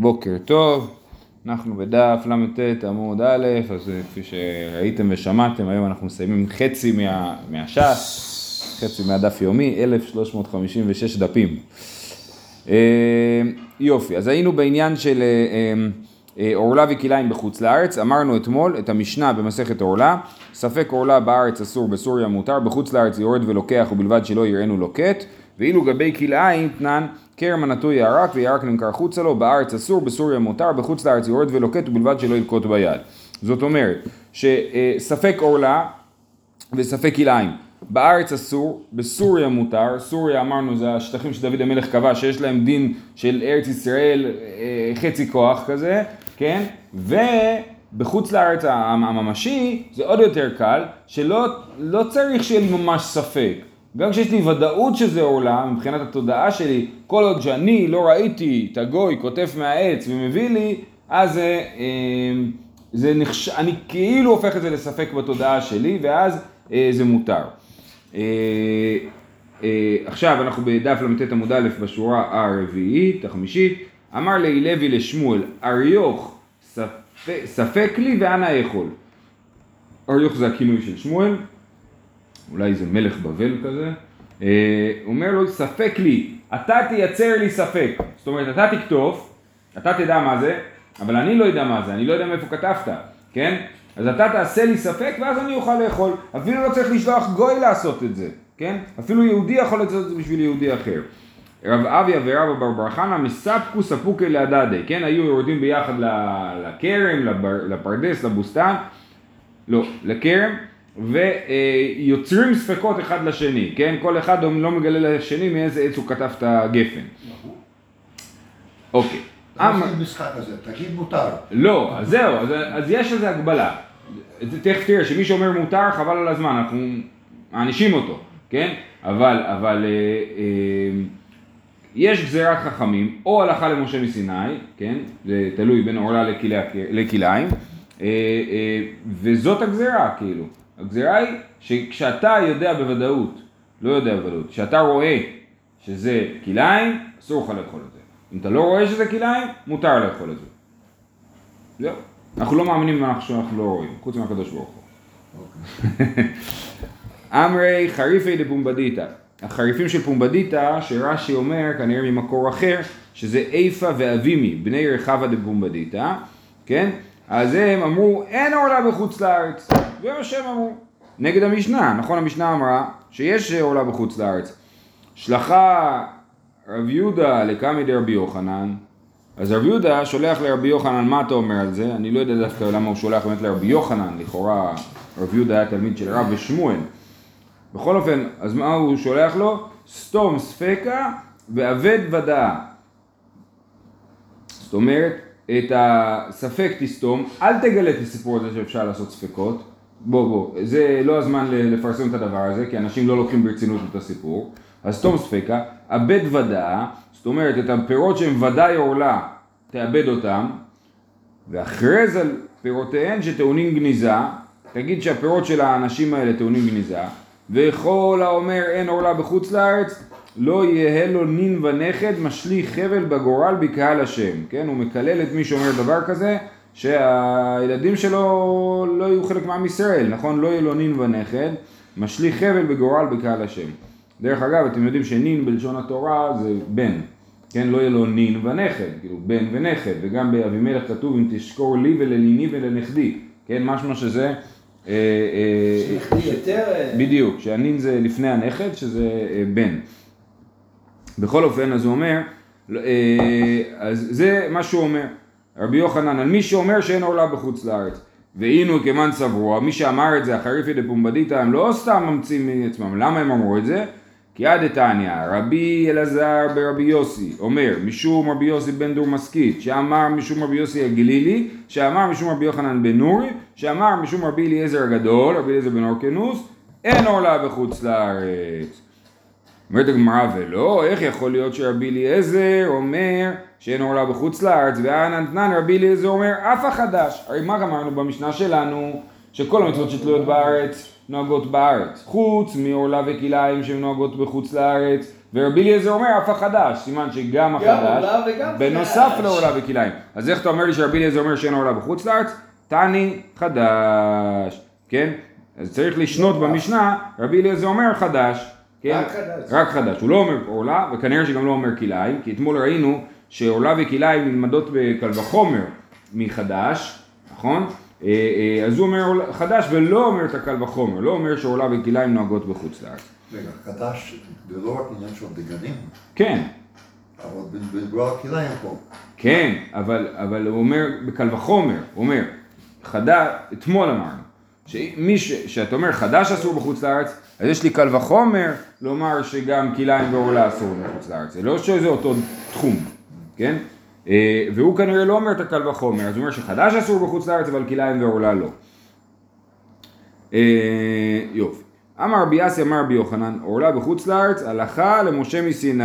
בוקר טוב, אנחנו בדף ל"ט עמוד א', אז כפי שראיתם ושמעתם, היום אנחנו מסיימים חצי מה, מהש"ס, חצי מהדף יומי, 1356 דפים. אה, יופי, אז היינו בעניין של אה, אה, עורלה וכליים בחוץ לארץ, אמרנו אתמול את המשנה במסכת עורלה, ספק עורלה בארץ אסור, בסוריה מותר, בחוץ לארץ יורד ולוקח ובלבד שלא יראינו לוקט, ואילו גבי כלאיים תנן כרם הנטוי ירק וירק נמכר חוצה לו, בארץ אסור, בסוריה מותר, בחוץ לארץ יורד ולוקט ובלבד שלא ילקוט ביד. זאת אומרת, שספק עורלה וספק כלאיים. בארץ אסור, בסוריה מותר, סוריה אמרנו זה השטחים שדוד המלך קבע שיש להם דין של ארץ ישראל אה, חצי כוח כזה, כן? ובחוץ לארץ הממשי זה עוד יותר קל, שלא לא צריך שיהיה לי ממש ספק. גם כשיש לי ודאות שזה עולם, מבחינת התודעה שלי, כל עוד שאני לא ראיתי את הגוי כותף מהעץ ומביא לי, אז זה, אה, זה נחש... אני כאילו הופך את זה לספק בתודעה שלי, ואז אה, זה מותר. עכשיו אנחנו בדף ל"ט עמוד א' בשורה הרביעית, החמישית, אמר לי לוי לשמואל, אריוך ספק, ספק לי ואנה אכול. אריוך זה הכינוי של שמואל, אולי זה מלך בבל כזה, אה, אומר לו ספק לי, אתה תייצר לי ספק, זאת אומרת אתה תכתוב, אתה תדע מה זה, אבל אני לא יודע מה זה, אני לא יודע מאיפה כתבת, כן? אז אתה תעשה לי ספק ואז אני אוכל לאכול, אפילו לא צריך לשלוח גוי לעשות את זה, כן? אפילו יהודי יכול לעשות את זה בשביל יהודי אחר. רב אביה ורבא בר בר חנא מספקו ספוקי להדדי, כן? היו יורדים ביחד לכרם, לפרדס, לבוסתן, לא, לכרם, ויוצרים ספקות אחד לשני, כן? כל אחד לא מגלה לשני מאיזה עץ הוא כתב את הגפן. אוקיי. מה זה המשחק הזה? תגיד מותר. לא, אז זהו, אז, אז יש איזו הגבלה. תכף תראה שמי שאומר מותר חבל על הזמן, אנחנו מענישים אותו, כן? אבל, אבל אה, אה, יש גזירת חכמים, או הלכה למשה מסיני, כן? זה תלוי בין עורלה לכלאיים, אה, אה, וזאת הגזירה, כאילו. הגזירה היא שכשאתה יודע בוודאות, לא יודע בוודאות, כשאתה רואה שזה כלאיים, אסור לך לאכול את זה. אם אתה לא רואה שזה כלאיים, מותר לאכול את זה. זהו. אנחנו לא מאמינים במה שאנחנו לא רואים, חוץ מהקדוש ברוך הוא. אוקיי. אמרי חריפי דפומבדיתא. החריפים של פומבדיתא, שרש"י אומר, כנראה ממקור אחר, שזה איפה ואבימי, בני רחבה דפומבדיתא, כן? אז הם אמרו, אין עולה בחוץ לארץ. זה מה שהם אמרו. נגד המשנה, נכון המשנה אמרה שיש עולה בחוץ לארץ. שלחה רב יהודה לקמי דרבי יוחנן, אז רב יהודה שולח לרבי יוחנן, מה אתה אומר על זה? אני לא יודע דווקא למה הוא שולח באמת לרבי יוחנן, לכאורה רב יהודה היה תלמיד של רב ושמואל. בכל אופן, אז מה הוא שולח לו? סתום ספקה ואבד ודאה. זאת אומרת, את הספק תסתום, אל תגלה את הסיפור הזה שאפשר לעשות ספקות. בוא בוא, זה לא הזמן לפרסם את הדבר הזה, כי אנשים לא לוקחים ברצינות את הסיפור. אז סתום ספקה, אבד ודאה, זאת אומרת את הפירות שהם ודאי עורלה, תאבד אותם, והכרז על פירותיהן שטעונים גניזה, תגיד שהפירות של האנשים האלה טעונים גניזה, וכל האומר אין עורלה בחוץ לארץ, לא יהיה לו נין ונכד משליך חבל בגורל בקהל השם, כן? הוא מקלל את מי שאומר דבר כזה, שהילדים שלו לא יהיו חלק מעם ישראל, נכון? לא יהיה לו נין ונכד, משליך חבל בגורל בקהל השם. דרך אגב, אתם יודעים שנין בלשון התורה זה בן, כן? לא יהיה לו נין ונכד, כאילו בן ונכד, וגם באבימלך כתוב אם תשקור לי ולניני ולנכדי, כן? משמע שזה... אה, אה, יותר... אה, בדיוק, שהנין זה לפני הנכד, שזה בן. בכל אופן, אז הוא אומר, אז זה מה שהוא אומר. רבי יוחנן, על מי שאומר שאין עולה בחוץ לארץ. והיינו כמאן סברו, מי שאמר את זה, החריפי דפומבדיתא, הם לא סתם ממציאים מעצמם, למה הם אמרו את זה? כי עד דתניא, רבי אלעזר ברבי יוסי, אומר, משום רבי יוסי בן דור מסכית, שאמר משום רבי יוסי הגלילי, שאמר משום רבי יוחנן בן נורי, שאמר משום רבי אליעזר הגדול, רבי אליעזר בן אורקנוס, אין עולה בחוץ לארץ. אומרת הגמרא ולא, איך יכול להיות שרבי אליעזר אומר שאין עולה בחוץ לארץ, והנתנן רבי אליעזר אומר אף החדש. הרי מה אמרנו במשנה שלנו? שכל המצוות שתלויות בארץ נוהגות בארץ, חוץ מעורלה וכלאיים שהן נוהגות בחוץ לארץ, ורבי אליעזר אומר אף החדש, סימן שגם החדש, עורלה בנוסף. לעורלה וכליים. אז איך אתה אומר לי שרבי אליעזר אומר שאין עורלה בחוץ לארץ? תני חדש, כן? אז צריך לשנות במשנה, רבי אליעזר אומר חדש, כן? רק חדש. רק חדש, הוא לא אומר עורלה, וכנראה שגם לא אומר כליים, כי אתמול ראינו שעורלה וכליים נלמדות בקל וחומר מחדש, נכון? אה, אה, אז הוא אומר חדש ולא אומר את הקל וחומר, לא אומר שעורלה וכליים נוהגות בחוץ לארץ. רגע, חדש, זה לא רק עניין של דגנים, כן, אבל בגלל הכליים פה. כן, אבל, אבל הוא אומר בקל וחומר, הוא אומר, חדש, אתמול אמרנו, שמי ש... שאתה אומר חדש אסור בחוץ לארץ, אז יש לי קל וחומר לומר שגם כליים ועורלה אסור בחוץ לארץ, זה לא שזה אותו תחום, כן? אה, והוא כנראה לא אומר את הקל וחומר, אז הוא אומר שחדש אסור בחוץ לארץ אבל כליים ועורלה לא. אה, יופי. אמר רבי אסי אמר רבי יוחנן, עורלה בחוץ לארץ, הלכה למשה מסיני.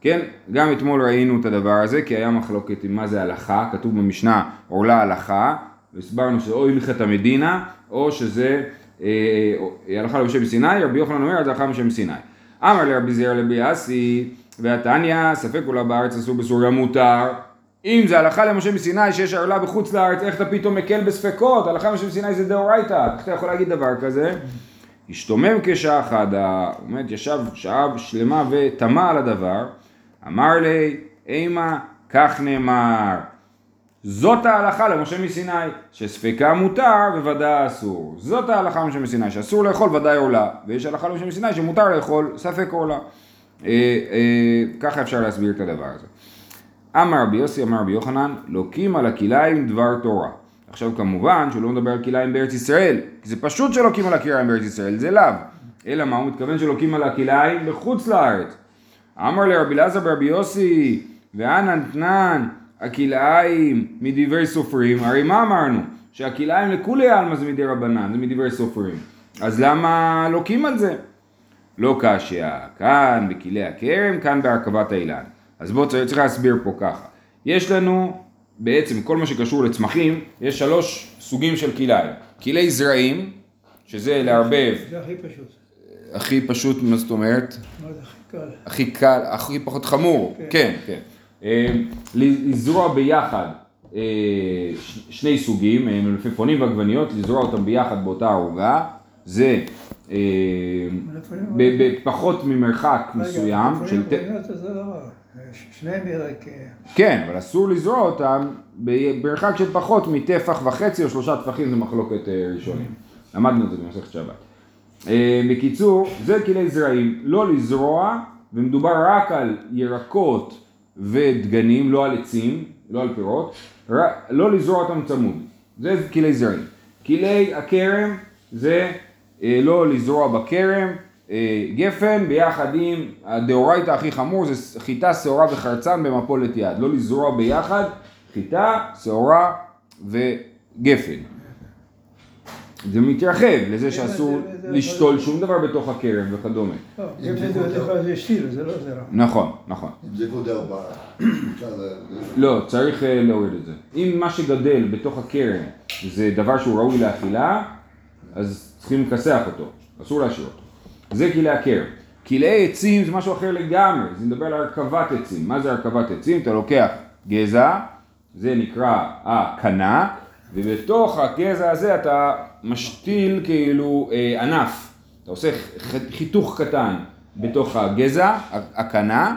כן, גם אתמול ראינו את הדבר הזה, כי היה מחלוקת עם מה זה הלכה, כתוב במשנה עורלה הלכה, והסברנו שזה או הלכת המדינה, או שזה הלכה למשה מסיני, רבי יוחנן אומר, הלכה למשה מסיני. אמר לרבי זירא לרבי אסי, והתניא, ספק עולה בארץ אסור בסוריה מותר. אם זה הלכה למשה מסיני שיש עורלה בחוץ לארץ, איך אתה פתאום מקל בספקות? הלכה למשה מסיני זה דאורייתא, איך אתה יכול להגיד דבר כזה? השתומם כשעה חדה, אומרת ישב שעה שלמה ותמה על הדבר, אמר לי, אימה, כך נאמר. זאת ההלכה למשה מסיני, שספקה מותר וודאי אסור. זאת ההלכה למשה מסיני, שאסור לאכול ודאי עולה, ויש הלכה למשה מסיני שמותר לאכול ספק עולה. אה, אה, ככה אפשר להסביר את הדבר הזה. אמר רבי יוסי, אמר רבי יוחנן, לוקים על הכליים דבר תורה. עכשיו כמובן שהוא לא מדבר על כליים בארץ ישראל, כי זה פשוט שלוקים על הכליים בארץ ישראל, זה לאו. אלא מה, הוא מתכוון שלוקים על הכליים בחוץ לארץ. אמר לרבי אלעזר ברבי יוסי, ואנא נתנן הכלאיים מדברי סופרים, הרי מה אמרנו? שהכלאיים לכולי עלמא זה מדי רבנן, זה מדברי סופרים. אז למה לוקים על זה? לא קשיא, כאן בכלי הכרם, כאן בהרכבת האילן. אז בואו צריך להסביר פה ככה. יש לנו בעצם כל מה שקשור לצמחים, יש שלוש סוגים של כלאיים. כלי זרעים, שזה לערבב, זה הכי פשוט. הכי פשוט, מה זאת אומרת? מה זה הכי קל? הכי קל, הכי פחות חמור, כן. כן, כן. אה, לזרוע ביחד אה, שני סוגים, אה, מלפפונים ועגבניות, לזרוע אותם ביחד באותה ערוגה, זה בפחות ממרחק מסוים, רגע, של מלפפונים זה דבר. שניהם ירק... כן, אבל אסור לזרוע אותם במרחק של פחות מטפח וחצי או שלושה טפחים, זה מחלוקת ראשונים. למדנו את זה במסכת שבת. בקיצור, זה כלי זרעים, לא לזרוע, ומדובר רק על ירקות ודגנים, לא על עצים, לא על פירות, לא לזרוע אותם צמוד, זה כלי זרעים. כלי הכרם זה אה, לא לזרוע בכרם, אה, גפן ביחד עם הדאורייתא הכי חמור זה חיטה, שעורה וחרצן במפולת יד, לא לזרוע ביחד חיטה, שעורה וגפן. זה מתרחב לזה שאסור לשתול שום דבר בתוך הכרם וכדומה. לא, זה שתיל, זה לא זרע. נכון, נכון. אם זה גודל ב... לא, צריך אה, להוריד את זה. אם מה שגדל בתוך הכרם זה דבר שהוא ראוי לאכילה, אז צריכים לכסח אותו, אסור להשאיר אותו. זה כלי הכרם. כלי עצים זה משהו אחר לגמרי, זה מדבר על הרכבת עצים. מה זה הרכבת עצים? אתה לוקח גזע, זה נקרא הקנה, ובתוך הגזע הזה אתה משתיל כאילו אה, ענף. אתה עושה חיתוך קטן בתוך הגזע, הקנה,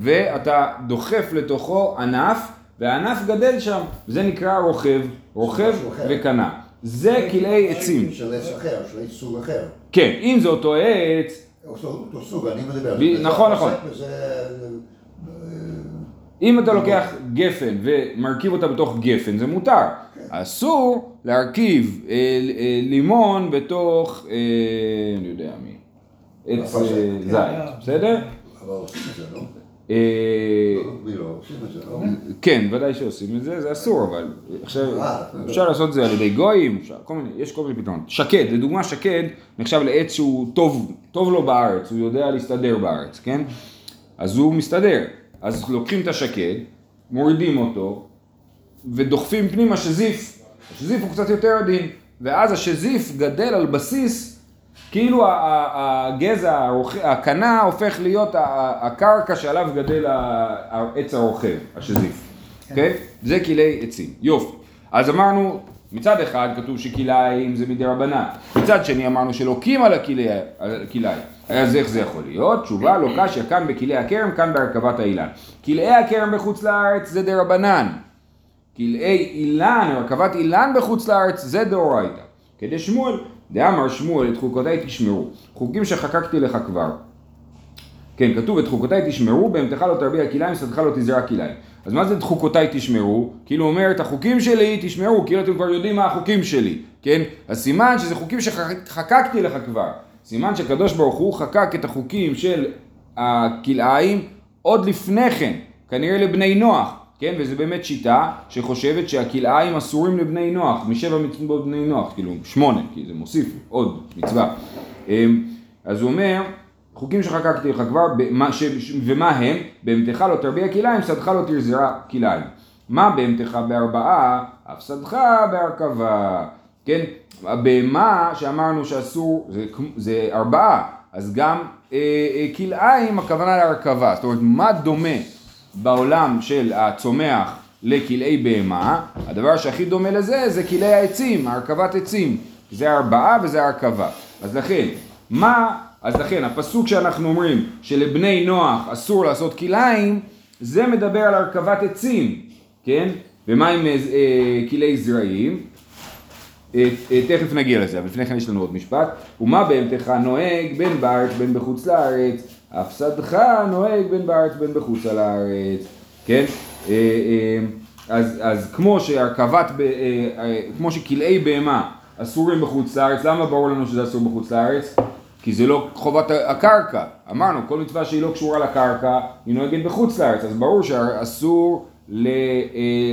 ואתה דוחף לתוכו ענף, והענף גדל שם, זה נקרא רוכב, רוכב. וקנה. זה כלי עצים. של עץ אחר, של עץ סוג אחר. כן, אם זה אותו עץ, אותו סוג, אני מדבר. ב- זה- נכון, נכון. זה- אם אתה לוקח גפן ומרכיב אותה בתוך גפן, זה מותר. אסור להרכיב אה, אה, לימון בתוך, אה, אני יודע מי, עץ אה, אפרסק. זית, בסדר? את זה, לא? לא? כן, ודאי שעושים את זה, זה אסור, אבל עכשיו אפשר לעשות את זה על ידי גויים, יש כל מיני פתרונות. שקד, לדוגמה שקד נחשב לעץ שהוא טוב, טוב לו בארץ, הוא יודע להסתדר בארץ, כן? אז הוא מסתדר. אז לוקחים את השקד, מורידים אותו, ודוחפים פנימה שזיף. השזיף הוא קצת יותר עדין, ואז השזיף גדל על בסיס כאילו הגזע, הקנה הופך להיות הקרקע שעליו גדל העץ הרוכב, השזיף. אוקיי? זה כלי עצים. יופי. אז אמרנו, מצד אחד כתוב שכלאיים זה מדי רבנן, מצד שני אמרנו שלוקים על הכלאיים. אז איך זה יכול להיות? תשובה לא קשיא כאן בכלאי הכרם, כאן בהרכבת האילן. כלאי הכרם בחוץ לארץ זה דה רבנן. כלאי אילן, הרכבת אילן בחוץ לארץ, זה דאורייתא. כדי שמואל, דאמר שמואל, את חוקותיי תשמרו. חוקים שחקקתי לך כבר. כן, כתוב את חוקותיי תשמרו, בהמתך לא תרביע כליים, שדך לא תזרע כליים. אז מה זה את חוקותיי תשמרו? כאילו אומר את החוקים שלי תשמרו, כאילו אתם כבר יודעים מה החוקים שלי, כן? אז סימן שזה חוקים שחקקתי לך כבר. סימן שהקדוש ברוך הוא חקק את החוקים של הכלאיים עוד לפני כן, כנראה לבני נוח, כן? וזה באמת שיטה שחושבת שהכלאיים אסורים לבני נוח, משבע מצוות בני נוח, כאילו שמונה, כי זה מוסיף עוד מצווה. אמ, אז הוא אומר, חוקים שחקקתי לך כבר, ומה הם? בהמתך לא תרביע כליים, שדך לא תזרע כליים. מה בהמתך בארבעה, אף שדך בהרכבה. כן? הבהמה שאמרנו שאסור, זה, זה ארבעה, אז גם אה, אה, כלאיים הכוונה להרכבה. זאת אומרת, מה דומה בעולם של הצומח לכלאי בהמה? הדבר שהכי דומה לזה זה כלאי העצים, הרכבת עצים. זה ארבעה וזה הרכבה. אז לכן, מה, אז לכן הפסוק שאנחנו אומרים שלבני נוח אסור לעשות כלאיים, זה מדבר על הרכבת עצים, כן? ומה עם אה, אה, כלאי זרעים? אה, אה, תכף נגיע לזה, אבל לפני כן יש לנו עוד משפט. ומה בהמתך נוהג בין בארץ בין בחוץ לארץ, שדך נוהג בין בארץ בין בחוץ לארץ, כן? אה, אה, אז, אז כמו שהרכבת, אה, כמו שכלאי בהמה אסורים בחוץ לארץ, למה ברור לנו שזה אסור בחוץ לארץ? כי זה לא חובת הקרקע. אמרנו, כל מצווה שהיא לא קשורה לקרקע, היא נוהגת בחוץ לארץ, אז ברור שאסור ל,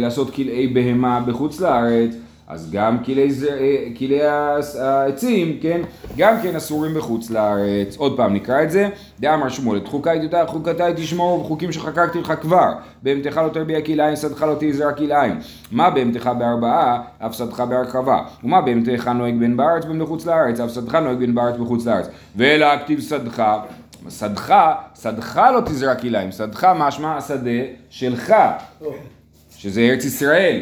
לעשות כלאי בהמה בחוץ לארץ, אז גם כלאי, ז- אה, העצים, כן, גם כן אסורים בחוץ לארץ. עוד פעם נקרא את זה. דאמר שמואל, את חוקי תדע, חוקותיי תשמור, וחוקים שחקקתי לך כבר. בהמתך לא תרביע כלאיים, שדך לא תזרע כלאיים. מה בהמתך בארבעה, אף שדך בהרכבה. ומה בהמתך נוהג בין בארץ בין בחוץ לארץ, אף שדך נוהג בין בארץ בחוץ לארץ. ואלא הכתיב שדך. שדך, שדך לא תזרע כלאיים, שדך משמע השדה שלך, שזה ארץ ישראל.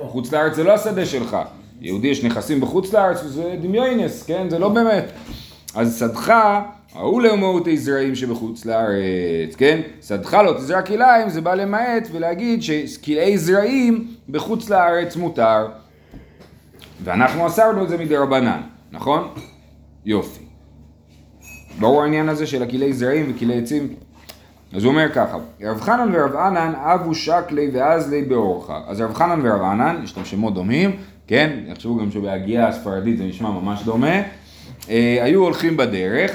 חוץ לארץ זה לא השדה שלך. יהודי יש נכסים בחוץ לארץ וזה דמיונס, כן? זה לא באמת. אז שדך, ההוא לאמהות זרעים שבחוץ לארץ, כן? שדך לא תזרע כלאיים, זה בא למעט ולהגיד שכלאי זרעים בחוץ לארץ מותר. ואנחנו אסרנו את זה מדי רבנן, נכון? יופי. ברור העניין הזה של הכלי זרעים וכלי עצים? אז הוא אומר ככה, רב חנן ורב ענן אבו שקלי ואזלי באורחה. אז רב חנן ורב ענן, יש להם שמות דומים, כן? יחשבו גם שבהגייה הספרדית זה נשמע ממש דומה. אה, היו הולכים בדרך,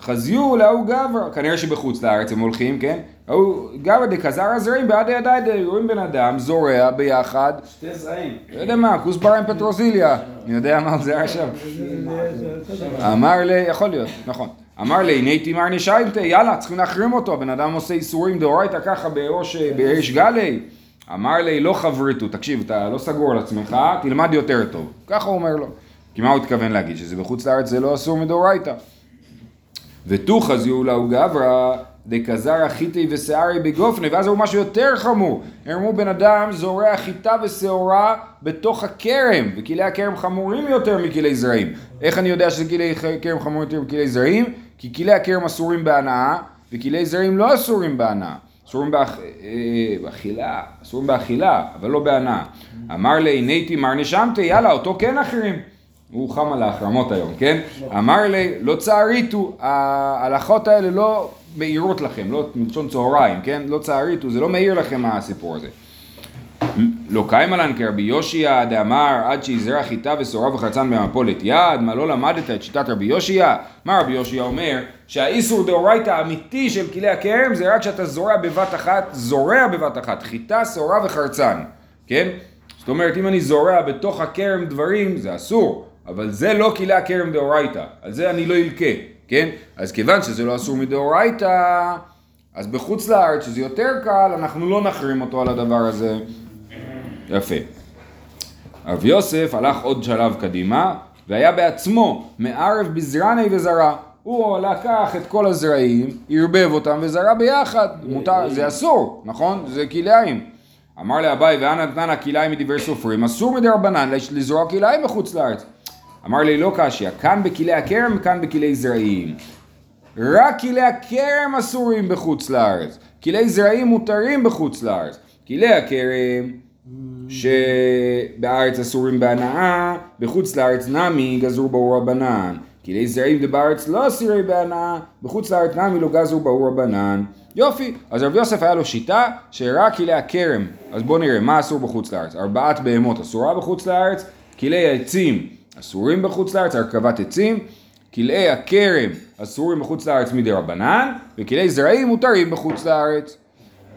חזיו להוא גברא, כנראה שבחוץ לארץ הם הולכים, כן? ההוא גברא דקזר הזרעים בעד ידי רואים בן אדם זורע ביחד, שתי זרעים. לא יודע מה, כוסברה עם פטרוזיליה, אני יודע מה זה אותו דבר. אמר לי, יכול להיות, נכון. אמר לי, הנה תימר נשיימתה, יאללה, צריכים להחרים אותו, הבן אדם עושה איסורים דאורייתא ככה בראש, בריש גלי. אמר לי, לא חבריתו, תקשיב, אתה לא סגור על עצמך, תלמד יותר טוב. ככה הוא אומר לו. כי מה הוא התכוון להגיד? שזה בחוץ לארץ זה לא אסור מדאורייתא. ותוכז יאולהו גברא דקזר חיטי ושערי בגופני, ואז אמרו משהו יותר חמור. אמרו בן אדם זורע חיטה ושעורה בתוך הכרם, וכלי הכרם חמורים יותר מכלי זרעים. איך אני יודע שכלי כרם חמורים יותר מכלי זרעים? כי כלי הכרם אסורים בהנאה, וכלי זרעים לא אסורים בהנאה. אסורים באכ... אה, באכילה, אסורים באכילה, אבל לא בהנאה. אמר לי, נייתי מר נשמתי, יאללה, אותו כן אחרים. הוא חם על ההחרמות היום, כן? אמר לי, לא צעריתו, ההלכות האלה לא מאירות לכם, לא מלשון צהריים, כן? לא צעריתו, זה לא מאיר לכם הסיפור הזה. לא קיימה לן כרבי יושיע דאמר עד שיזרע חיטה ושעורה וחרצן במפולת יד, מה לא למדת את שיטת רבי יושיע? מה רבי יושיע אומר? שהאיסור דאורייתא האמיתי של כלי הכרם זה רק שאתה זורע בבת אחת, זורע בבת אחת, חיטה, שעורה וחרצן, כן? זאת אומרת אם אני זורע בתוך הכרם דברים זה אסור, אבל זה לא כלי הכרם דאורייתא, על זה אני לא אלקה, כן? אז כיוון שזה לא אסור מדאורייתא אז בחוץ לארץ, שזה יותר קל, אנחנו לא נחרים אותו על הדבר הזה. יפה. רב יוסף הלך עוד שלב קדימה, והיה בעצמו מערב בזרני וזרע. הוא לקח את כל הזרעים, ערבב אותם וזרע ביחד, מותר, זה אסור, נכון? זה כלאיים. אמר לאביי ואנה נתנה כלאיים מדברי סופרים, אסור מדי רבנן לזרוע כלאיים בחוץ לארץ. אמר לי לא קשיא, כאן בכלי הכרם, כאן בכלי זרעים. רק כלי הכרם אסורים בחוץ לארץ, כלי זרעים מותרים בחוץ לארץ. כלי הכרם שבארץ אסורים בהנאה, בחוץ לארץ נמי גזרו ברור רבנן. כלי זרעים דבארץ לא אסירי בהנאה, בחוץ לארץ נמי לא גזרו ברור רבנן. יופי, אז רב יוסף היה לו שיטה שרק כלי הכרם, אז בואו נראה מה אסור בחוץ לארץ. ארבעת בהמות אסורה בחוץ לארץ, כלי העצים אסורים בחוץ לארץ, הרכבת עצים, כלאי הכרם אסורים בחוץ לארץ מדי רבנן, וכלאי זרעים מותרים בחוץ לארץ.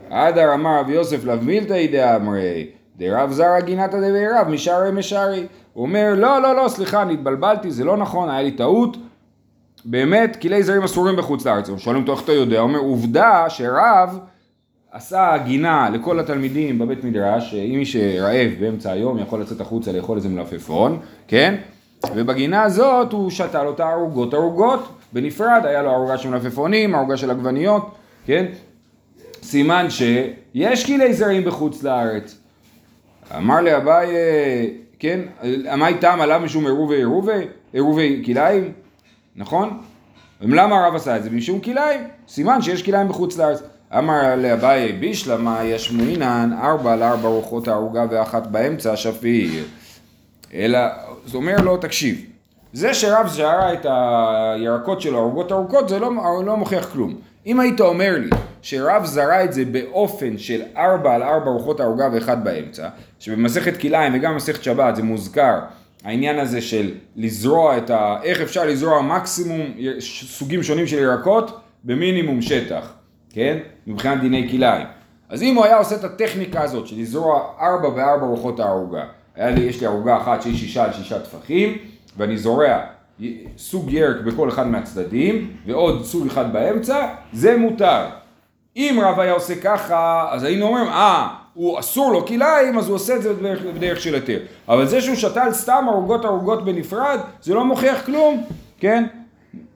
עדר אמר רב יוסף לאו מילתא דאמרי, דרב זרע גינתא דבי רב משערי משערי. הוא אומר, לא, לא, לא, סליחה, אני התבלבלתי, זה לא נכון, היה לי טעות. באמת, כלי זרים אסורים בחוץ לארץ. שואלים אותו איך אתה יודע, הוא אומר, עובדה שרב עשה גינה לכל התלמידים בבית מדרש, אם מי שרעב באמצע היום יכול לצאת החוצה לאכול איזה מלפפון, כן? ובגינה הזאת הוא שתל אותה ערוגות ערוגות, בנפרד, היה לו ערוגה של מלפפונים, ערוגה של עגבניות, כן? סימן שיש כלי זרים בחוץ לארץ. אמר לאביי, כן, אמי תם עליו משום עירובי עירובי, עירובי כלאיים, נכון? למה הרב עשה את זה? משום כלאיים, סימן שיש כלאיים בחוץ לארץ. אמר לאביי בישלמה יש מועינן ארבע לארבע רוחות הערוגה ואחת באמצע שפיר. אלא, זה אומר לו, תקשיב, זה שרב זרה את הירקות שלו ערוגות ארוכות זה לא, לא מוכיח כלום. אם היית אומר לי שרב זרה את זה באופן של ארבע על ארבע רוחות ערוגה ואחד באמצע, שבמסכת כלאיים וגם במסכת שבת זה מוזכר העניין הזה של לזרוע את ה... איך אפשר לזרוע מקסימום סוגים שונים של ירקות במינימום שטח, כן? מבחינת דיני כלאיים. אז אם הוא היה עושה את הטכניקה הזאת של לזרוע ארבע וארבע רוחות הערוגה, היה לי, יש לי ערוגה אחת שהיא שישה על שישה טפחים, ואני זורע סוג ירק בכל אחד מהצדדים, ועוד סוג אחד באמצע, זה מותר. אם רב היה עושה ככה, אז היינו אומרים, אה, הוא אסור לו כלאיים, אז הוא עושה את זה בדרך, בדרך של היתר. אבל זה שהוא שתל סתם ערוגות ערוגות בנפרד, זה לא מוכיח כלום, כן?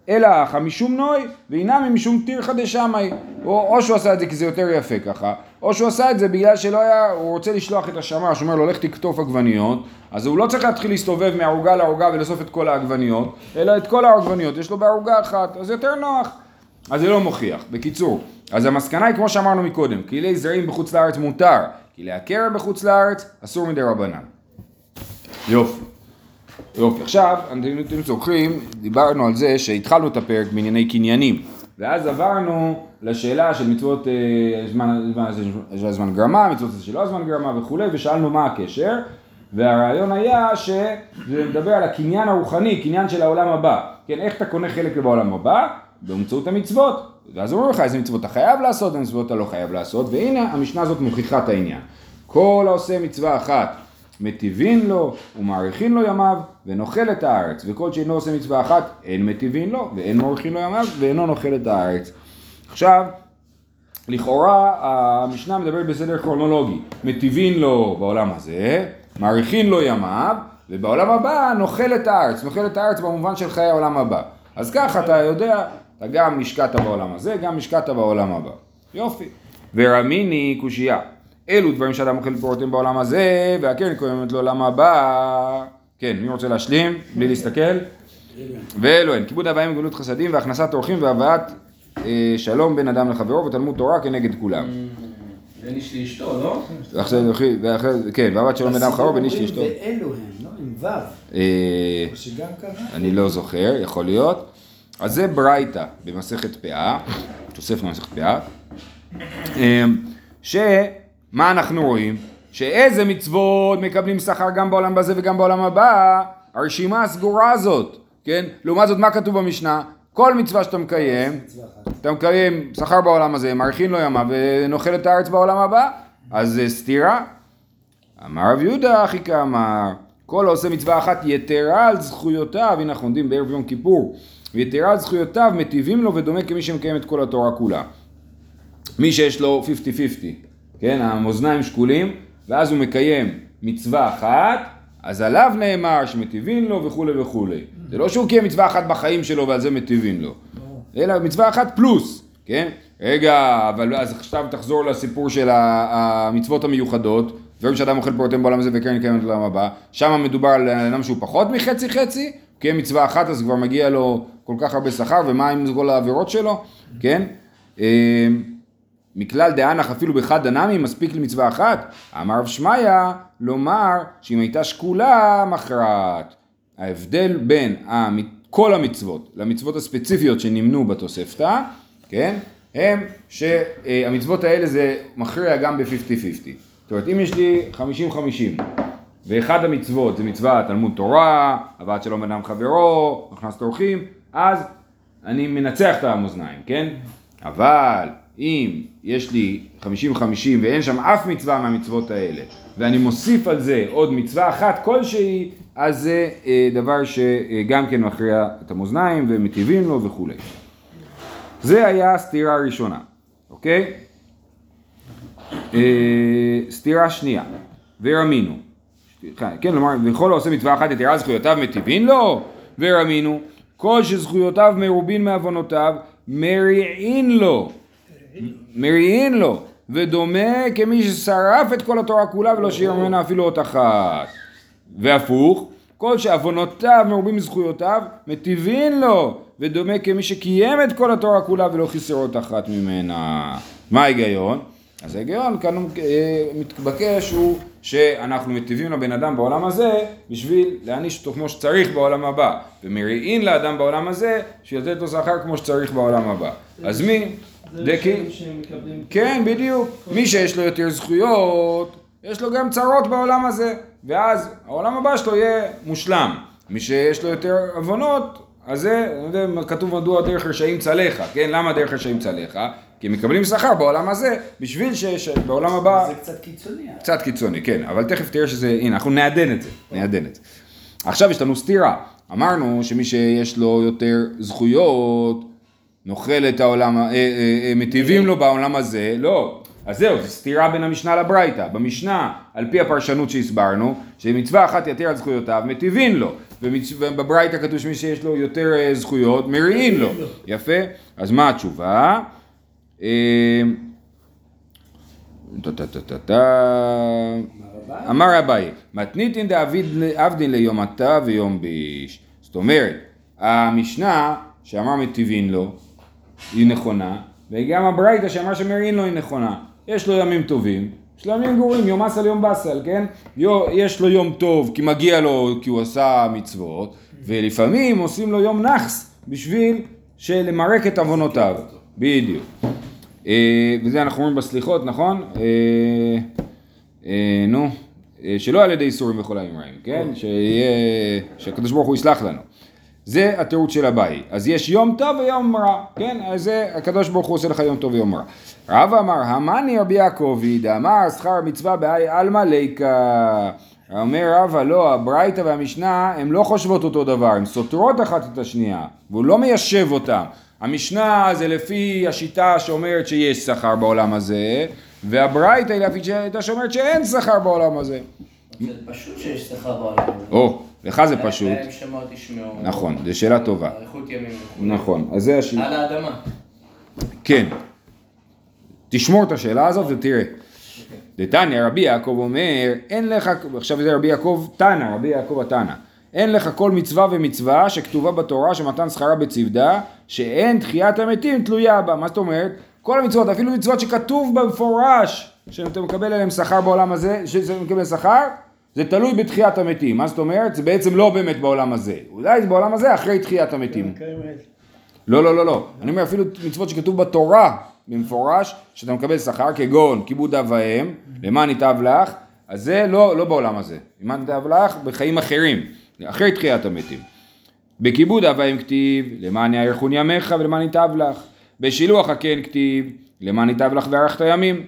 אלא אחא משום נוי, ואינם משום תירחא דשמאי. או, או שהוא עשה את זה כי זה יותר יפה ככה, או שהוא עשה את זה בגלל שלא היה, הוא רוצה לשלוח את השמש, הוא אומר לו לך תקטוף עגבניות, אז הוא לא צריך להתחיל להסתובב מערוגה לערוגה ולאסוף את כל העגבניות, אלא את כל העגבניות יש לו בערוגה אחת, אז יותר נוח. אז זה לא מוכיח. בקיצור, אז המסקנה היא כמו שאמרנו מקודם, כלי זרעים בחוץ לארץ מותר, כלי הכרם בחוץ לארץ אסור מדי רבנן. יופי. יופי, עכשיו, אתם זוכרים, דיברנו על זה שהתחלנו את הפרק בענייני קניינים, ואז עברנו לשאלה של מצוות אה, זמן, זמן, גרמה, מצוות שלא זמן גרמה וכולי, ושאלנו מה הקשר, והרעיון היה שזה מדבר על הקניין הרוחני, קניין של העולם הבא, כן, איך אתה קונה חלק בעולם הבא? באמצעות המצוות, ואז אומרים לך איזה מצוות אתה חייב לעשות, איזה מצוות אתה לא חייב לעשות, והנה המשנה הזאת מוכיחה את העניין. כל העושה מצווה אחת מטיבין לו ומאריכין לו ימיו ונאכל את הארץ וכל שאינו עושה מצווה אחת אין מטיבין לו ואין מאריכין לו ימיו ואינו נאכל את הארץ. עכשיו לכאורה המשנה מדברת בסדר כרונולוגי מטיבין לו בעולם הזה מאריכין לו ימיו ובעולם הבא נאכל את הארץ נאכל את הארץ במובן של חיי העולם הבא אז ככה אתה יודע אתה גם השקעת בעולם הזה גם השקעת בעולם הבא יופי ורמיני קושייה אלו דברים שאדם אוכל פירותיהם בעולם הזה, והקרן קיימת לעולם הבא. כן, מי רוצה להשלים? בלי להסתכל? ואלו הן, כיבוד אבאים וגמילות חסדים והכנסת אורחים והבאת אה, שלום בין אדם לחברו ותלמוד תורה כנגד כולם. בין איש לאשתו, לא? כן, והבאת שלום בין אדם לחברו בין איש לאשתו. ואלו הם, לא עם ו', אה. אני לא זוכר, יכול להיות. אז זה ברייתא במסכת פאה, תוסף במסכת פאה, אה, שמה אנחנו רואים? שאיזה מצוות מקבלים שכר גם בעולם הזה וגם בעולם הבא, הרשימה הסגורה הזאת, כן? לעומת זאת מה כתוב במשנה? כל מצווה שאתה מקיים. אתה מקיים שכר בעולם הזה, מאריכין לו ימיו ונאכל את הארץ בעולם הבא, אז זה סתירה. אמר רב יהודה אחי כאמר, כל העושה מצווה אחת יתרה על זכויותיו, הנה אנחנו עומדים בערב יום כיפור, ויתרה על זכויותיו מטיבים לו ודומה כמי שמקיים את כל התורה כולה. מי שיש לו 50-50, כן, המאזניים שקולים, ואז הוא מקיים מצווה אחת, אז עליו נאמר שמטיבין לו וכולי וכולי. זה לא שהוא קיים מצווה אחת בחיים שלו ועל זה מטיבין לו, אלא מצווה אחת פלוס, כן? רגע, אבל אז עכשיו תחזור לסיפור של המצוות המיוחדות, דברים שאדם אוכל פירותיהם בעולם הזה וקרן קיימת לעולם הבא, שם מדובר על אדם שהוא פחות מחצי חצי, קיים מצווה אחת אז כבר מגיע לו כל כך הרבה שכר, ומה עם כל העבירות שלו, כן? אה, מכלל דאנך אפילו בחד דנמי מספיק למצווה אחת. אמר רב שמעיה לומר שאם הייתה שקולה מכרעת. ההבדל בין כל המצוות למצוות הספציפיות שנמנו בתוספתא, כן, הם שהמצוות האלה זה מכריע גם ב-50-50. זאת אומרת אם יש לי 50-50 ואחד המצוות זה מצווה תלמוד תורה, הבאת שלום בין אדם חברו, הכנסת אורחים, אז אני מנצח את המאזניים, כן? אבל אם יש לי 50-50 ואין שם אף מצווה מהמצוות האלה, ואני מוסיף על זה עוד מצווה אחת כלשהי, אז זה אה, דבר שגם כן מכריע את המאזניים ומטיבים לו וכולי. זה היה הסתירה הראשונה, אוקיי? אה, סתירה שנייה, ורמינו. כן, כלומר, וכל העושה מצווה אחת יתרה זכויותיו מטיבין לו, ורמינו. כל שזכויותיו מרובין מעוונותיו, מריעין לו. מריעין לו. ודומה כמי ששרף את כל התורה כולה ולא שיהיה ממנה אפילו אות אחת. והפוך, כל שעוונותיו מרובים מזכויותיו, מטיבין לו. ודומה כמי שקיים את כל התורה כולה ולא חיסר אות אחת ממנה. מה ההיגיון? אז ההיגיון כאן אה, מתבקש הוא שאנחנו מטיבים לבן אדם בעולם הזה בשביל להעניש אותו כמו שצריך בעולם הבא ומריעין לאדם בעולם הזה שיתת לו שכר כמו שצריך בעולם הבא אז מי? דקי? כן בדיוק מי שיש לו יותר זכויות יש לו גם צרות בעולם הזה ואז העולם הבא שלו יהיה מושלם מי שיש לו יותר עוונות אז זה, כתוב מדוע דרך רשעים צלחה, כן? למה דרך רשעים צלחה? כי הם מקבלים שכר בעולם הזה, בשביל שבעולם הבא... זה קצת קיצוני. קצת קיצוני, כן, אבל תכף תראה שזה, הנה, אנחנו נעדן את זה, נעדן את זה. עכשיו יש לנו סתירה, אמרנו שמי שיש לו יותר זכויות, נוכל את העולם, אה, אה, אה, מטיבים לו בעולם הזה, לא, אז זהו, זו סתירה בין המשנה לברייתא. במשנה, על פי הפרשנות שהסברנו, שמצווה אחת יתר על זכויותיו, מטיבין לו, ובברייתא כתוב שמי שיש לו יותר אה, זכויות, מריעין לו. יפה, אז מה התשובה? טה-טה-טה-טה. אמר אביי, מתניתין דעבדין ליום עתה ויום ביש. זאת אומרת, המשנה שאמר מטיבין לו, היא נכונה, וגם הברייתא שאמר שמרין לו היא נכונה. יש לו ימים טובים, יש לו ימים גרועים, יום אסל יום באסל, כן? יש לו יום טוב כי מגיע לו כי הוא עשה מצוות, ולפעמים עושים לו יום נאחס בשביל למרק את עוונותיו. בדיוק. אה, וזה אנחנו אומרים בסליחות, נכון? אה, אה, נו, אה, שלא על ידי איסורים וכל הימים רעים, כן? שיהיה, שהקדוש ברוך הוא יסלח לנו. זה התירוץ של אביי. אז יש יום טוב ויום רע, כן? אז זה, הקדוש ברוך הוא עושה לך יום טוב ויום רע. רב אמר, המאני רבי יעקבי, דאמר שכר מצווה בהאי עלמא ליקה. אומר רבא, לא, הברייתא והמשנה, הן לא חושבות אותו דבר, הן סותרות אחת את השנייה, והוא לא מיישב אותן. המשנה זה לפי השיטה שאומרת שיש שכר בעולם הזה, והברייתא היא לפי השיטה שאומרת שאין שכר בעולם הזה. זה פשוט שיש שכר בעולם הזה. או, לך זה פשוט. נכון, זו שאלה טובה. אריכות ימים. וכו'. נכון, אז זה השאלה. על האדמה. כן. תשמור את השאלה הזאת ותראה. דתניא רבי יעקב אומר, אין לך, עכשיו זה רבי יעקב תנא, רבי יעקב התנא. אין לך כל מצווה ומצווה שכתובה בתורה שמתן שכרה בצבדה, שאין תחיית המתים תלויה בה. מה זאת אומרת? כל המצוות, אפילו מצוות שכתוב במפורש, שאתה מקבל עליהן שכר בעולם הזה, שזה מקבל שכר, זה תלוי בתחיית המתים. מה זאת אומרת? זה בעצם לא באמת בעולם הזה. אולי זה בעולם הזה אחרי תחיית המתים. לא, לא, לא, לא. אני אומר אפילו מצוות שכתוב בתורה במפורש, שאתה מקבל שכר, כגון כיבוד אב ואם, למען ייטב לך, אז זה לא, לא בעולם הזה. למען ייטב לך בחיים אחרים, אחרי תחיית המתים. בכיבוד אב ואם כתיב, למען יאריכון ימיך ולמען ייטב לך. בשילוח הקן כתיב, למען ייטב לך וארכת ימים.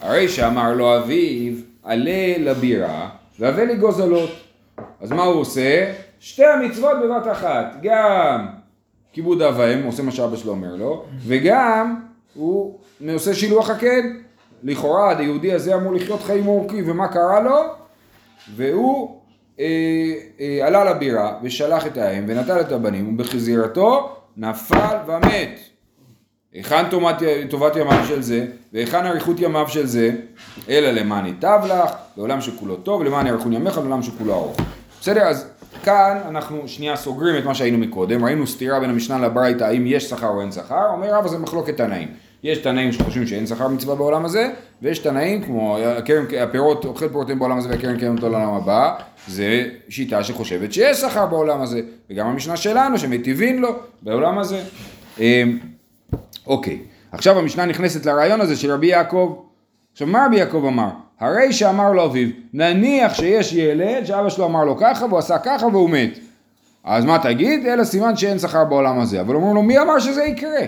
הרי שאמר לו אביו, עלה לבירה והבא לי גוזלות. אז מה הוא עושה? שתי המצוות בבת אחת, גם כיבוד אב ואם, עושה מה שאבא שלו אומר לו, וגם הוא עושה שילוח הקן. לכאורה היהודי הזה אמור לחיות חיים ארוכים, ומה קרה לו? והוא עלה לבירה ושלח את האם ונטל את הבנים ובחזירתו נפל ומת. היכן טובת, ימיו של זה, והיכן אריכות ימיו של זה, אלא למען ייטב לך, לעולם שכולו טוב, ולמען יאריכון ימיך, לעולם שכולו ארוך. בסדר, אז כאן אנחנו שנייה סוגרים את מה שהיינו מקודם, ראינו סתירה בין המשנה לברייתא, האם יש שכר או אין שכר, אומר רבא זה מחלוקת תנאים. יש תנאים שחושבים שאין שכר מצווה בעולם הזה, ויש תנאים כמו הקרן, הפירות, אוכל פירותים בעולם הזה והקרן קיימת לעולם הבא, זה שיטה שחושבת שיש שכר בעולם הזה, וגם המשנה שלנו שמטיבין לו בעולם הזה. אמ, אוקיי, עכשיו המשנה נכנסת לרעיון הזה של רבי יעקב. עכשיו מה רבי יעקב אמר? הרי שאמר לו אביו, נניח שיש ילד שאבא שלו אמר לו ככה והוא עשה ככה והוא מת. אז מה תגיד? אלא סימן שאין שכר בעולם הזה. אבל אומרים לו, מי אמר שזה יקרה?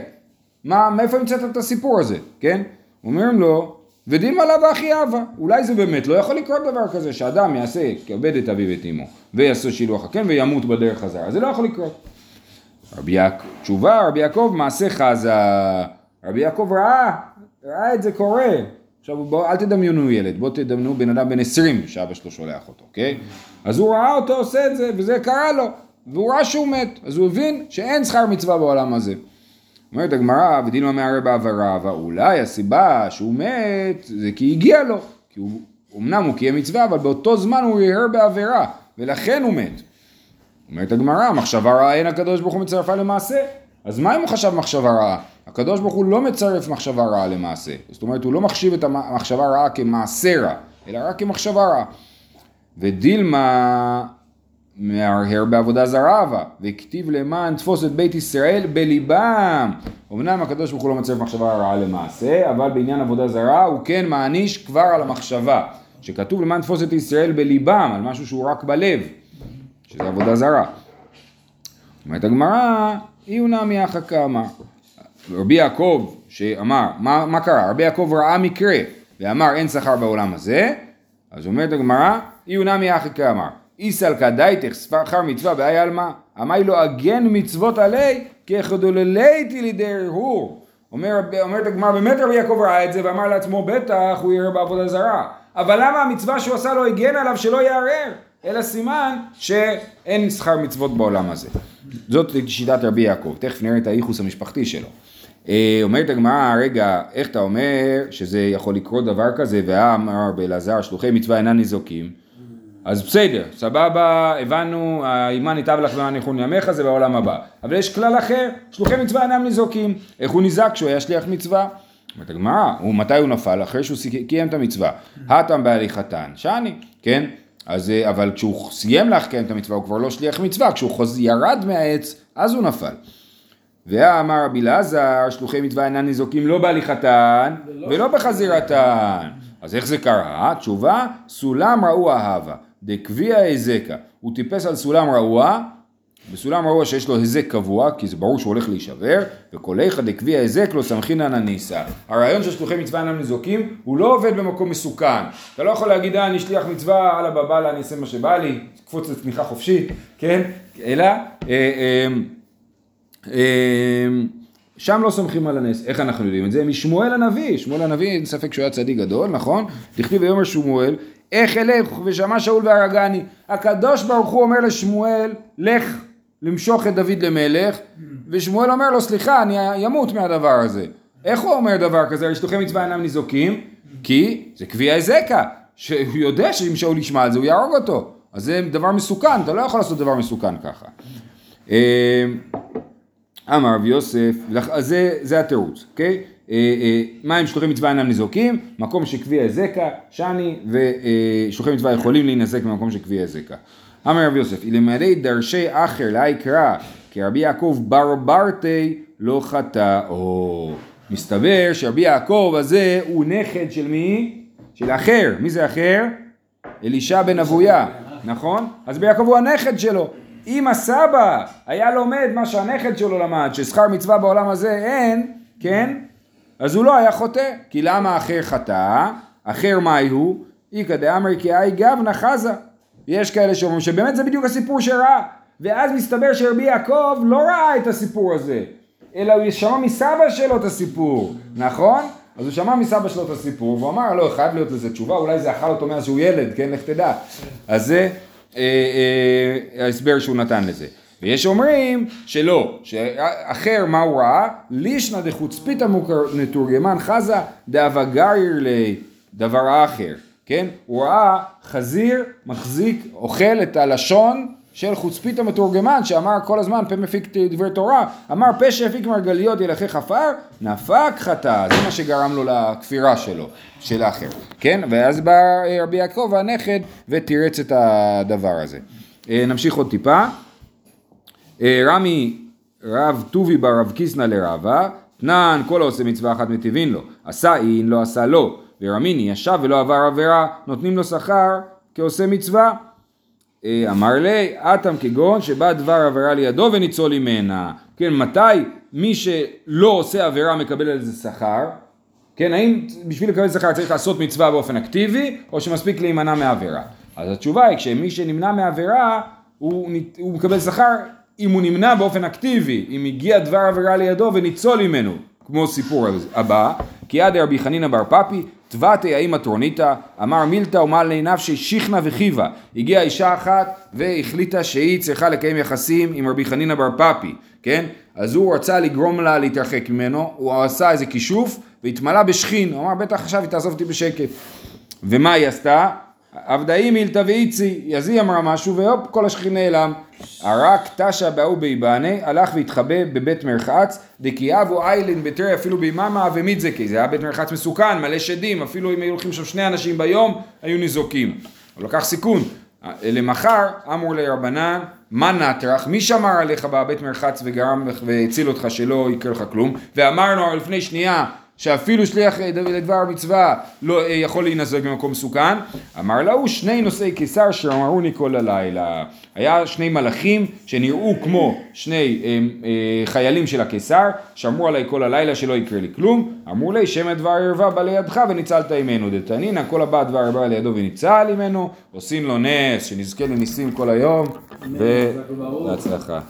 מה, מאיפה המצאת את הסיפור הזה, כן? אומרים לו, ודין עליו ואחי אבא. אולי זה באמת לא יכול לקרות דבר כזה, שאדם יעשה, כבד את אביו ואת אמו, ויעשה שילוח הקן וימות בדרך חזרה. זה לא יכול לקרות. רבי יעקב, תשובה, רבי יעקב מעשה חזה, רבי יעקב ראה, ראה את זה קורה. עכשיו בוא, אל תדמיינו ילד, בואו תדמיינו בן אדם בן 20 שאבא שלו שולח אותו, אוקיי? אז הוא ראה אותו עושה את זה, וזה קרה לו, והוא ראה שהוא מת, אז הוא הבין שאין שכר מצווה בעולם הזה. אומרת הגמרא, ודילמה מערער בעברה, ואולי הסיבה שהוא מת זה כי הגיע לו, כי הוא, אמנם הוא קיים מצווה, אבל באותו זמן הוא הרהר בעבירה, ולכן הוא מת. אומרת הגמרא, מחשבה רעה אין הקדוש ברוך הוא מצרפה למעשה. אז מה אם הוא חשב מחשבה רעה? הקדוש ברוך הוא לא מצרף מחשבה רעה למעשה. זאת אומרת, הוא לא מחשיב את המחשבה רעה כמעשה רע, אלא רק כמחשבה רעה. ודילמה מהרהר בעבודה זרה בה, וכתיב למען תפוס את בית ישראל בליבם. אמנם הקדוש ברוך הוא לא מצרף מחשבה רעה למעשה, אבל בעניין עבודה זרה הוא כן מעניש כבר על המחשבה. שכתוב למען תפוס את ישראל בליבם, על משהו שהוא רק בלב. שזה עבודה זרה. אומרת הגמרא, אי הוא נמי אחא קמא. רבי יעקב שאמר, מה, מה קרה? רבי יעקב ראה מקרה ואמר אין שכר בעולם הזה, אז אומרת הגמרא, אי הוא נמי אחא קמא. איסלקא דייתך שכר מצווה באי עלמא, אמי לו אגן מצוות עלי כחדוללייתי לידי הרהור. אומר, אומרת הגמרא, באמת רבי יעקב ראה את זה ואמר לעצמו, בטח הוא יראה בעבודה זרה. אבל למה המצווה שהוא עשה לו הגן עליו שלא יערער? אלא סימן שאין שכר מצוות בעולם הזה. זאת שיטת רבי יעקב, תכף נראה את הייחוס המשפחתי שלו. אה, אומרת הגמרא, רגע, איך אתה אומר שזה יכול לקרות דבר כזה, ואמר באלעזר, שלוחי מצווה אינם ניזוקים? אז בסדר, סבבה, הבנו, אימן ייטב לך ואמן יכון ימיך, זה בעולם הבא. אבל יש כלל אחר, שלוחי מצווה אינם ניזוקים. איך הוא ניזק כשהוא היה שליח מצווה? אומרת הגמרא, מתי הוא נפל? אחרי שהוא קיים את המצווה. הטם בהליכתן, שאני, כן? אז, אה, אבל כשהוא סיים להחכם את המצווה הוא כבר לא שליח מצווה, כשהוא חוז... ירד מהעץ אז הוא נפל. ואמר רבי אלעזר, שלוחי מצווה אינם ניזוקים לא בהליכתן ולא בחזירתן. אז איך זה קרה? תשובה, סולם רעוע הווה, דקביע היזקה. הוא טיפס על סולם רעוע, בסולם רעוע שיש לו היזק קבוע, כי זה ברור שהוא הולך להישבר, איכא דקביע היזק לא סמכינן הניסה. הרעיון של שלוחי מצווה אינם ניזוקים, הוא לא עובד במקום מסוכן. אתה לא יכול להגיד, אה, אני שליח מצווה, אללה בבאללה, אני אעשה מה שבא לי, קפוץ לצמיחה חופשית, כן? אלא, אה, אה, אה, שם לא סומכים על הנס. איך אנחנו יודעים את זה? משמואל הנביא. שמואל הנביא, אין ספק שהוא היה צדיק גדול, נכון? דכתיב ויאמר שמואל, איך אלך ושמע שאול והרגני. הקדוש ברוך הוא אומר לשמואל, לך למשוך את דוד למלך, ושמואל אומר לו, סליחה, אני אמות מהדבר הזה. איך הוא אומר דבר כזה? הרי שלוחי מצווה אינם ניזוקים, כי זה קביע היזקה, שהוא יודע שאם שאול ישמע על זה הוא יהרוג אותו. אז זה דבר מסוכן, אתה לא יכול לעשות דבר מסוכן ככה. אמר רב יוסף, אז זה, זה התירוץ, אוקיי? מים שלוחי מצווה אינם ניזוקים, מקום שקביע היזקה, שני, ושלוחי מצווה יכולים להינזק במקום שקביע היזקה. אמר רב יוסף, אלמלא דרשי אחר לאי קרא, כי רבי יעקב ברברתי לא חטא, או מסתבר שרבי יעקב הזה הוא נכד של מי? של אחר, מי זה אחר? אלישע בן אבויה, נכון? אז רבי יעקב הוא הנכד שלו. אם הסבא היה לומד מה שהנכד שלו למד, ששכר מצווה בעולם הזה אין, כן? אז הוא לא היה חוטא. כי למה אחר חטא? אחר מהי הוא? איכא דאמרי כי אי גבנה חזה. יש כאלה שאומרים שבאמת זה בדיוק הסיפור שראה. ואז מסתבר שרבי יעקב לא ראה את הסיפור הזה, אלא הוא שמע מסבא שלו את הסיפור, נכון? אז הוא שמע מסבא שלו את הסיפור, והוא אמר, לא, חייב להיות לזה תשובה, אולי זה אכל אותו מאז שהוא ילד, כן, לך תדע. אז זה, ההסבר שהוא נתן לזה. ויש אומרים שלא, שאחר מה הוא ראה? לישנא דחוצפיתא מתורגמן חזה דאבה גריר לדבר אחר, כן? הוא ראה חזיר מחזיק, אוכל את הלשון של חוצפית המתורגמן שאמר כל הזמן פה מפיק דברי תורה אמר פה שהפיק מרגליות ילכך עפר נפק חטא. זה מה שגרם לו לכפירה שלו של האחר כן? ואז בא אה, רבי יעקב הנכד ותירץ את הדבר הזה. אה, נמשיך עוד טיפה. אה, רמי רב טובי בר רב קיסנא לרבה תנן כל העושה מצווה אחת מטיבין לו. עשה אין לא עשה לא ורמיני ישב ולא עבר עבירה נותנים לו שכר כעושה מצווה אמר לי, אטם כגון שבא דבר עבירה לידו וניצול ממנה. כן, מתי מי שלא עושה עבירה מקבל על זה שכר? כן, האם בשביל לקבל שכר צריך לעשות מצווה באופן אקטיבי, או שמספיק להימנע מעבירה? אז התשובה היא, כשמי שנמנע מעבירה, הוא, הוא מקבל שכר אם הוא נמנע באופן אקטיבי, אם הגיע דבר עבירה לידו וניצול ממנו, כמו סיפור הבא, כי עד רבי חנינא בר פפי, תבעתי האמא טרוניתא, אמר מילתא ומל לנפשי שיכנה וחיבה. הגיעה אישה אחת והחליטה שהיא צריכה לקיים יחסים עם רבי חנינא בר פפי, כן? אז הוא רצה לגרום לה להתרחק ממנו, הוא עשה איזה כישוף והתמלא בשכין, הוא אמר בטח עכשיו היא תעזוב אותי בשקט. ומה היא עשתה? עבדאי מילתא ואיצי, אז היא אמרה משהו והופ כל השכין נעלם. הרק תשא באו ביבנה, הלך והתחבא בבית מרחץ, דקיאבו איילין בתרי אפילו ביממה ומידזקי, זה היה בית מרחץ מסוכן, מלא שדים, אפילו אם היו הולכים שם שני אנשים ביום, היו ניזוקים. הוא לקח סיכון. למחר אמור לרבנן, מה נטרח, מי שמר עליך בבית מרחץ וגרם והציל אותך שלא יקרה לך כלום, ואמרנו לפני שנייה שאפילו שליח לדבר מצווה לא אה, יכול להינזק במקום מסוכן, אמר להוא שני נושאי קיסר שאמרוני כל הלילה. היה שני מלאכים שנראו כמו שני אה, אה, חיילים של הקיסר, שאמרו עליי כל הלילה שלא יקרה לי כלום, אמרו לי שם הדבר ערווה בא לידך וניצלת ממנו, דתנינא כל הבא הדבר ערווה לידו וניצל ממנו, עושים לו נס, שנזכה לניסים כל היום, ובהצלחה.